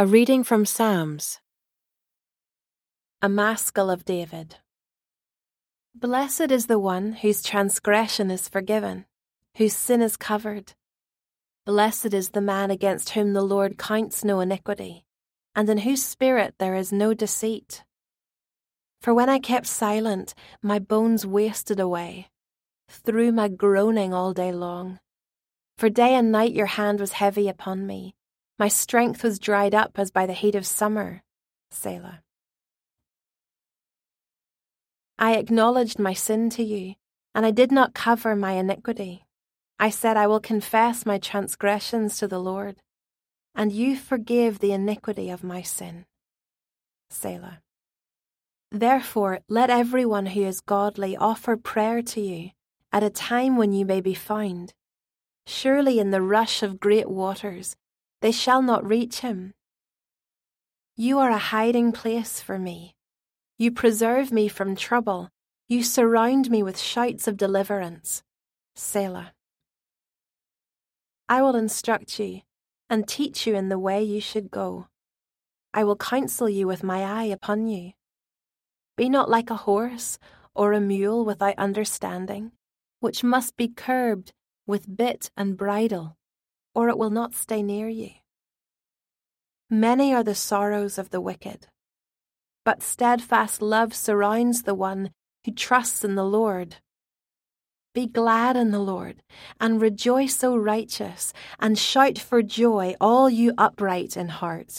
A reading from Psalms. A Maskil of David. Blessed is the one whose transgression is forgiven, whose sin is covered. Blessed is the man against whom the Lord counts no iniquity, and in whose spirit there is no deceit. For when I kept silent, my bones wasted away, through my groaning all day long. For day and night your hand was heavy upon me my strength was dried up as by the heat of summer. Selah. I acknowledged my sin to you, and I did not cover my iniquity. I said, I will confess my transgressions to the Lord, and you forgive the iniquity of my sin. Selah. Therefore, let everyone who is godly offer prayer to you at a time when you may be found. Surely in the rush of great waters, they shall not reach him. You are a hiding place for me. You preserve me from trouble. You surround me with shouts of deliverance. Selah. I will instruct you and teach you in the way you should go. I will counsel you with my eye upon you. Be not like a horse or a mule without understanding, which must be curbed with bit and bridle or it will not stay near you. Many are the sorrows of the wicked, but steadfast love surrounds the one who trusts in the Lord. Be glad in the Lord, and rejoice, O righteous, and shout for joy, all you upright in heart.